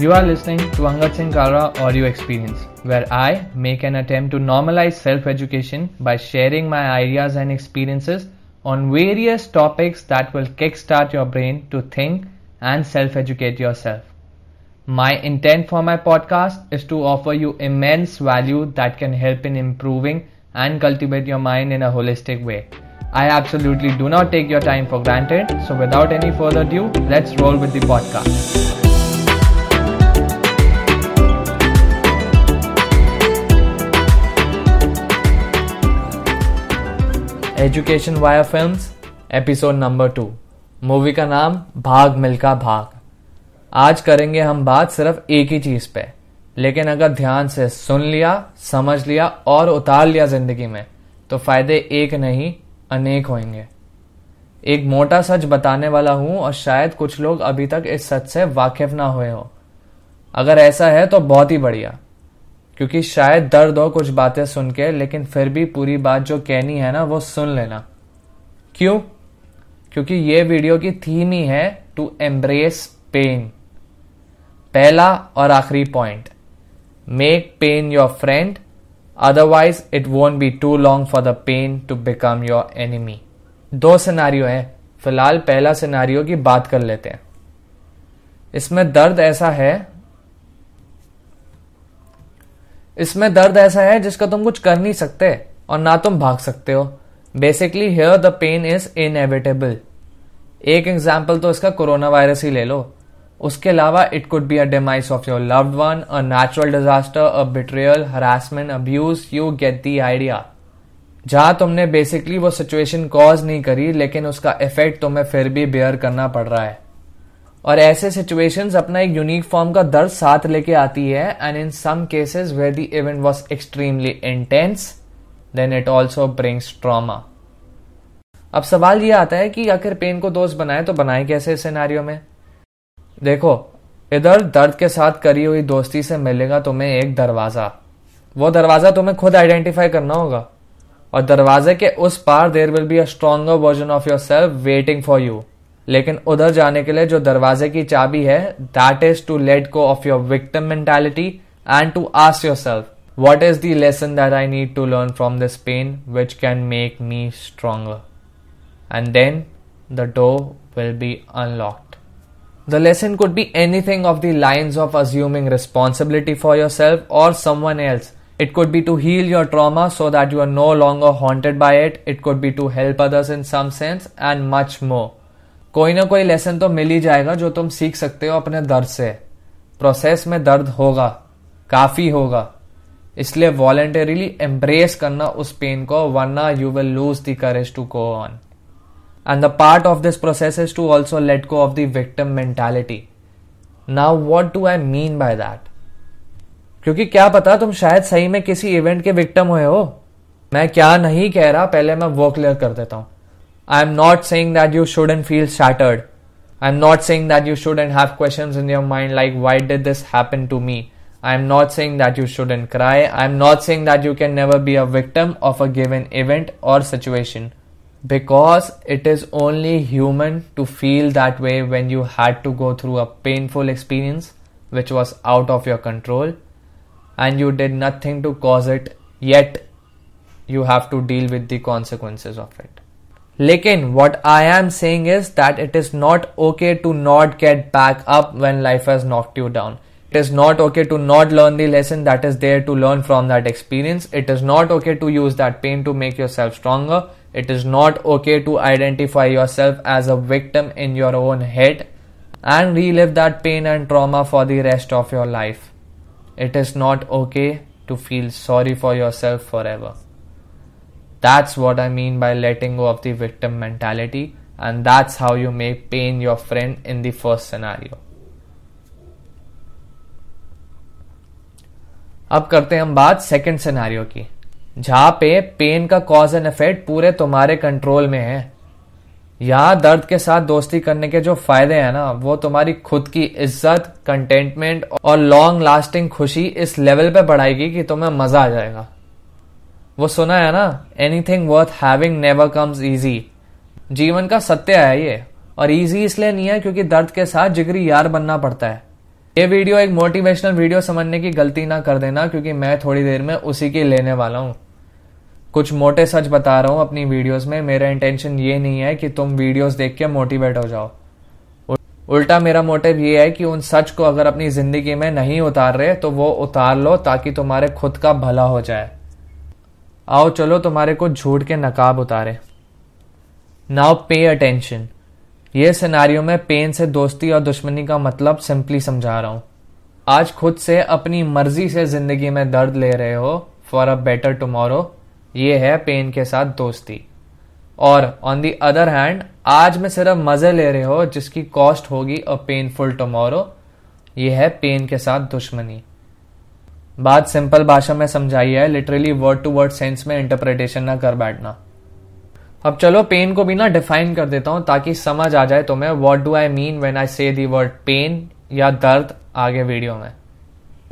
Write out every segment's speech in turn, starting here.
You are listening to Angad Singh Kalra Audio Experience, where I make an attempt to normalize self education by sharing my ideas and experiences on various topics that will kickstart your brain to think and self educate yourself. My intent for my podcast is to offer you immense value that can help in improving and cultivate your mind in a holistic way. I absolutely do not take your time for granted, so without any further ado, let's roll with the podcast. Education via film episode number two movie का नाम भाग मिल्का भाग. आज करेंगे हम बात सिर्फ़ एक ही चीज़ पे, लेकिन अगर ध्यान से सुन लिया, समझ लिया और उतार लिया ज़िंदगी में तो फ़ायदे एक नहीं, अनेक होंगे. एक मोटा सच बताने वाला हूँ और शायद कुछ लोग अभी तक इस सच से वाकिफ ना हुए हो. अगर ऐसा है तो बहुत ही बढ़िया। क्योंकि शायद दर्द हो कुछ बातें सुन के लेकिन फिर भी पूरी बात जो कहनी है ना, वो सुन लेना। क्यों? क्योंकि ये वीडियो की थीम ही है टू एम्ब्रेस पेन पहला और आखिरी point make pain your friend otherwise it won't be too long for the pain to become your enemy दो सिनारियो है। फ़िलहाल पहला सिनारियो की बात कर लेते हैं। इसमें दर्द ऐसा है इसमें दर्द ऐसा है जिसका तुम कुछ कर नहीं सकते और ना तुम भाग सकते हो। Basically here the pain is inevitable एक एग्ज़ाम्पल तो इसका कोरोना वायरस ही ले लो। उसके अलावा it could be a demise of your loved one a natural disaster a betrayal harassment abuse you get the idea जहाँ तुमने बेसिकली वो सिचुएशन कॉज नहीं करी, लेकिन उसका इफ़ेक्ट तुम्हें फिर भी बेयर करना पड़ रहा है। और ऐसे सिचुएशंस अपना एक यूनिक फॉर्म का दर्द साथ लेके आती है and in some cases where the event was extremely intense then it also brings trauma अब सवाल ये आता है कि आखिर पेन को दोस्त बनाए तो बनाए कैसे इस सिनारियो में? देखो, इधर दर्द के साथ करी हुई दोस्ती से मिलेगा तुम्हें एक दरवाज़ा। वो दरवाज़ा तुम्हें खुद आइडेंटिफाई करना होगा। और दरवाजे के उस पार there will be a stronger version of yourself waiting for you लेकिन उधर जाने के लिए जो दरवाजे की चाबी है that is to let go of your victim mentality and to ask yourself what is the lesson that I need to learn from this pain which can make me stronger and then the door will be unlocked the lesson could be anything of the lines of assuming responsibility for yourself or someone else it could be to heal your trauma so that you are no longer haunted by it it could be to help others in some sense and much more कोई ना कोई lesson तो मिल ही जाएगा जो तुम सीख सकते हो अपने दर्द से। प्रोसेस में दर्द होगा, काफ़ी होगा। इसलिए वॉलेंटरीली एम्ब्रेस करना उस पेन को, वरना you will lose the courage to go on and the part of this process is to also let go of the mentality now what do I mean by that क्योंकि क्या पता तुम शायद सही में किसी इवेंट के विक्टिम हुए हो। मैं क्या नहीं कह रहा, पहले मैं वो क्लियर कर देता हूँ। I'm not saying that you shouldn't feel shattered. I'm not saying that you shouldn't have questions in your mind like, why did this happen to me? I'm not saying that you shouldn't cry. I'm not saying that you can never be a victim of a given event or situation. Because it is only human to feel that way when you had to go through a painful experience which was out of your control and you did nothing to cause it, yet you have to deal with the consequences of it. Lekin, what I am saying is that it is not okay to not get back up when life has knocked you down. It is not okay to not learn the lesson that is there to learn from that experience. It is not okay to use that pain to make yourself stronger. It is not okay to identify yourself as a victim in your own head and relive that pain and trauma for the rest of your life. It is not okay to feel sorry for yourself forever. That's what I mean by letting go of the victim mentality, and that's how you make pain your friend in the first scenario. अब करते हैं हम बात second scenario की जहाँ पे pen का cause and effect पूरे तुम्हारे कंट्रोल में है यहाँ दर्द के साथ दोस्ती करने के जो फ़ायदे हैं ना वो तुम्हारी खुद की इज़्ज़त कंटेंटमेंट और लॉन्ग लास्टिंग खुशी इस लेवल पे बढ़ाएगी कि तुम्हें मज़ा आ जाएगा वो सुना है ना anything worth having never comes easy जीवन का सत्य है ये, और इजी इसलिए नहीं है क्योंकि दर्द के साथ जिगरी यार बनना पड़ता है। ये वीडियो एक मोटिवेशनल वीडियो समझने की गलती ना कर देना, क्योंकि मैं थोड़ी देर में उसी की लेने वाला हूँ। कुछ मोटे सच बता रहा हूँ अपनी वीडियोस में, मेरा इंटेंशन ये नहीं है कि तुम वीडियोस देख के मोटिवेट हो जाओ। उल्टा मेरा मोटिव ये है कि उन सच को अगर अपनी ज़िंदगी में नहीं उतार रहे तो वो उतार लो ताकि तुम्हारे खुद का भला हो जाए। आओ चलो तुम्हारे को झूठ के नकाब उतारे। नाउ पे अटेंशन ये सिनारियों में पेन से दोस्ती और दुश्मनी का मतलब सिंपली समझा रहा हूँ। आज खुद से अपनी मर्ज़ी से ज़िंदगी में दर्द ले रहे हो फॉर अ बेटर टुमारो ये है पेन के साथ दोस्ती। और ऑन दी अदर हैंड आज में सिर्फ़ मज़े ले रहे हो जिसकी कॉस्ट होगी अ पेनफुल टुमारो ये है पेन के साथ दुश्मनी। बात सिंपल भाषा में समझाई है literally word to word sense में इंटरप्रिटेशन ना कर बैठना। अब चलो पेन को भी ना डिफाइन कर देता हूँ ताकि समझ आ जाए तुम्हें what do I mean when I say word pain या दर्द आगे वीडियो में।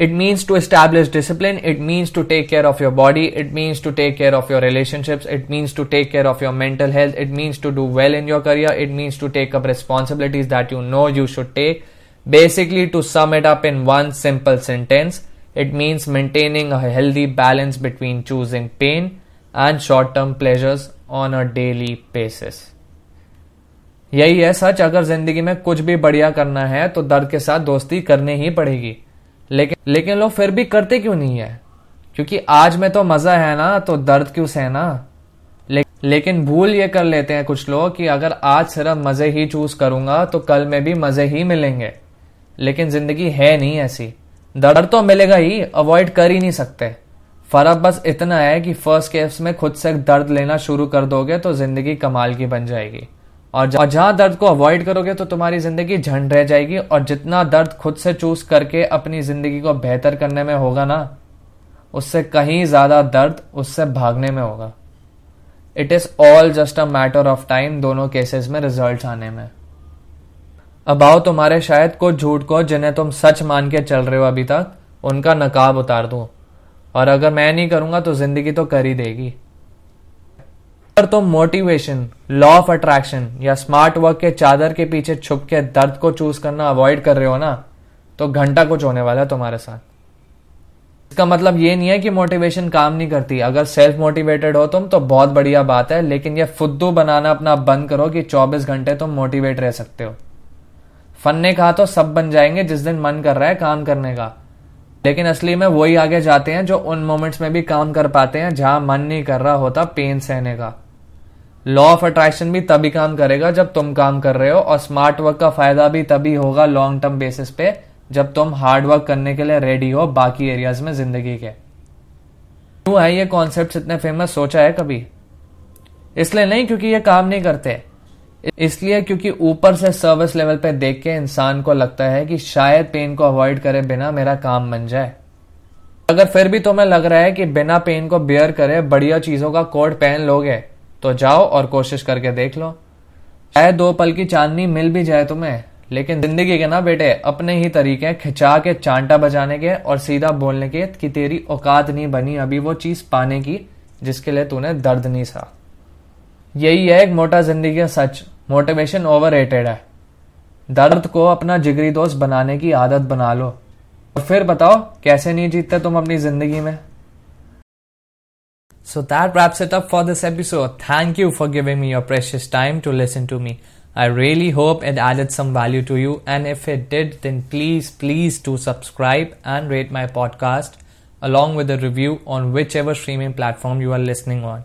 It means to establish discipline it means to take care of your body it means to take care of your relationship it means to take care of your mental health it means to do well in your career it means to take up responsibilities that you know you should take basically to sum it up in one simple sentence it means maintaining a healthy balance between choosing pain and short term pleasures on a daily basis. यही है सच अगर ज़िंदगी में कुछ भी बढ़िया करना है तो दर्द के साथ दोस्ती करनी ही पड़ेगी। लेकिन लेकिन लोग फिर भी करते क्यों नहीं है? क्योंकि आज में तो मज़ा है ना तो दर्द क्यों सहना? ले, लेकिन भूल ये कर लेते हैं कुछ लोग कि अगर आज सिर्फ़ मज़े ही चूज़ करूँगा तो कल में भी मज़े ही मिलेंगे। लेकिन ज़िंदगी है नहीं ऐसी। दर्द तो मिलेगा ही अवॉइड कर ही नहीं सकते। फ़र्क बस इतना है कि फ़र्स्ट केस में खुद से दर्द लेना शुरू कर दोगे तो ज़िंदगी कमाल की बन जाएगी। और जहाँ दर्द को अवॉइड करोगे तो तुम्हारी ज़िंदगी झंड रह जाएगी और जितना दर्द खुद से चूज़ करके अपनी ज़िंदगी को बेहतर करने में होगा ना, उससे कहीं ज़्यादा दर्द उससे भागने में होगा। It is all just a matter of time दोनों केसेस में रिज़ल्ट आने में। अब आओ तुम्हारे शायद कुछ झूठ को जिन्हें तुम सच मान के चल रहे हो अभी तक, उनका नकाब उतार दूँ। और अगर मैं नहीं करूँगा तो ज़िंदगी तो कर ही देगी। अगर तुम मोटिवेशन लॉ ऑफ़ अट्रैक्शन या स्मार्ट वर्क के चादर के पीछे छुप के दर्द को चूज़ करना अवॉइड कर रहे हो ना तो घंटा कुछ होने वाला है तुम्हारे साथ। इसका मतलब ये नहीं है कि मोटिवेशन काम नहीं करती। अगर सेल्फ मोटिवेटेड हो तुम तो बहुत बढ़िया बात है, लेकिन ये फुद्दू बनाना अपना बंद करो कि 24 घंटे तुम मोटिवेट रह सकते हो। फन ने कहा तो सब बन जाएँगे, जिस दिन मन कर रहा है काम करने का। लेकिन असली में वही आगे जाते हैं जो उन मोमेंट्स में भी काम कर पाते हैं, जहाँ मन नहीं कर रहा होता पेन सहने का। लॉ ऑफ़ अट्रैक्शन भी तभी काम करेगा जब तुम काम कर रहे हो, और स्मार्ट वर्क का फ़ायदा भी तभी होगा लॉन्ग टर्म बेसिस पे, जब तुम हार्ड वर्क करने के लिए रेडी हो बाकी एरियाज़ में ज़िंदगी के। क्यों है ये कॉन्सेप्ट इतने फ़ेमस सोचा है कभी? इसलिए नहीं, क्योंकि ये काम नहीं करते। इसलिए क्योंकि ऊपर से सर्विस लेवल पे देख के इंसान को लगता है कि शायद पेन को अवॉइड करे बिना मेरा काम बन जाए। अगर फिर भी तुम्हें लग रहा है कि बिना पेन को बियर करे बढ़िया चीज़ों का कोड पहन लोगे तो जाओ और कोशिश करके देख लो। शायद दो पल की चांदनी मिल भी जाए तुम्हें, लेकिन ज़िंदगी के ना बेटे, अपने ही तरीके खिंचा के चांटा बजाने के और सीधा बोलने के कि तेरी औकात नहीं बनी अभी वो चीज़ पाने की, जिसके लिए तूने दर्द नहीं सा यही है एक मोटा ज़िंदगी का सच। मोटिवेशन ओवर रेटेड है। दर्द को अपना जिगरी दोस्त बनाने की आदत बना लो। और फिर बताओ, कैसे नहीं जीतते तुम अपनी ज़िंदगी में? So that wrap set up for this episode thank you for giving me your precious time to listen to me I really hope it added some value to you and if it did then please please to subscribe and rate my podcast along with review on whichever streaming platform you are listening on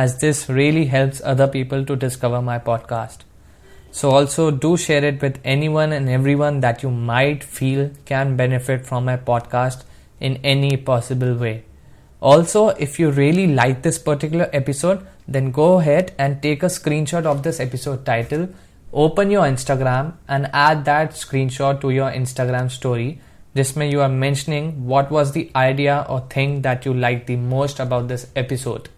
as this really helps other people to discover my podcast. So, also do share it with anyone and everyone that you might feel can benefit from my podcast in any possible way. Also, if you really like this particular episode, then go ahead and take a screenshot of this episode title, open your Instagram, and add that screenshot to your Instagram story. This may you are mentioning what was the idea or thing that you liked the most about this episode.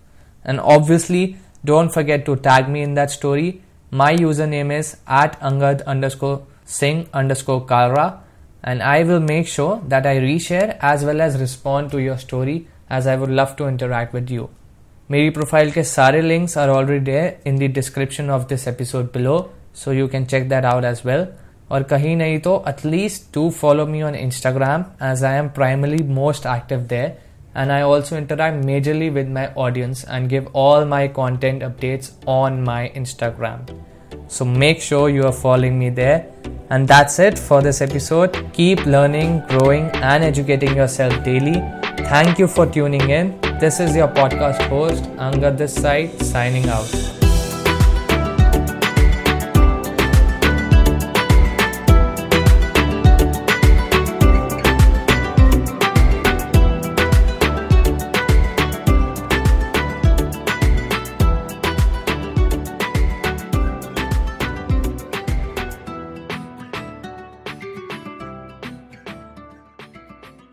And obviously, don't forget to tag me in that story. My username is at angad underscore sing underscore kalra and I will make sure that I reshare as well as respond to your story as I would love to interact with you. मेरी profile के सारे links are already there in the description of this episode below so you can check that out as well और कहीं नहीं तो at least to follow me on Instagram as I am primarily most active there and I also interact majorly with my audience and give all my content updates on my Instagram. So make sure you are following me there. And that's it for this episode. Keep learning, growing, and educating yourself daily. Thank you for tuning in. This is your podcast host, Angad this side, signing out.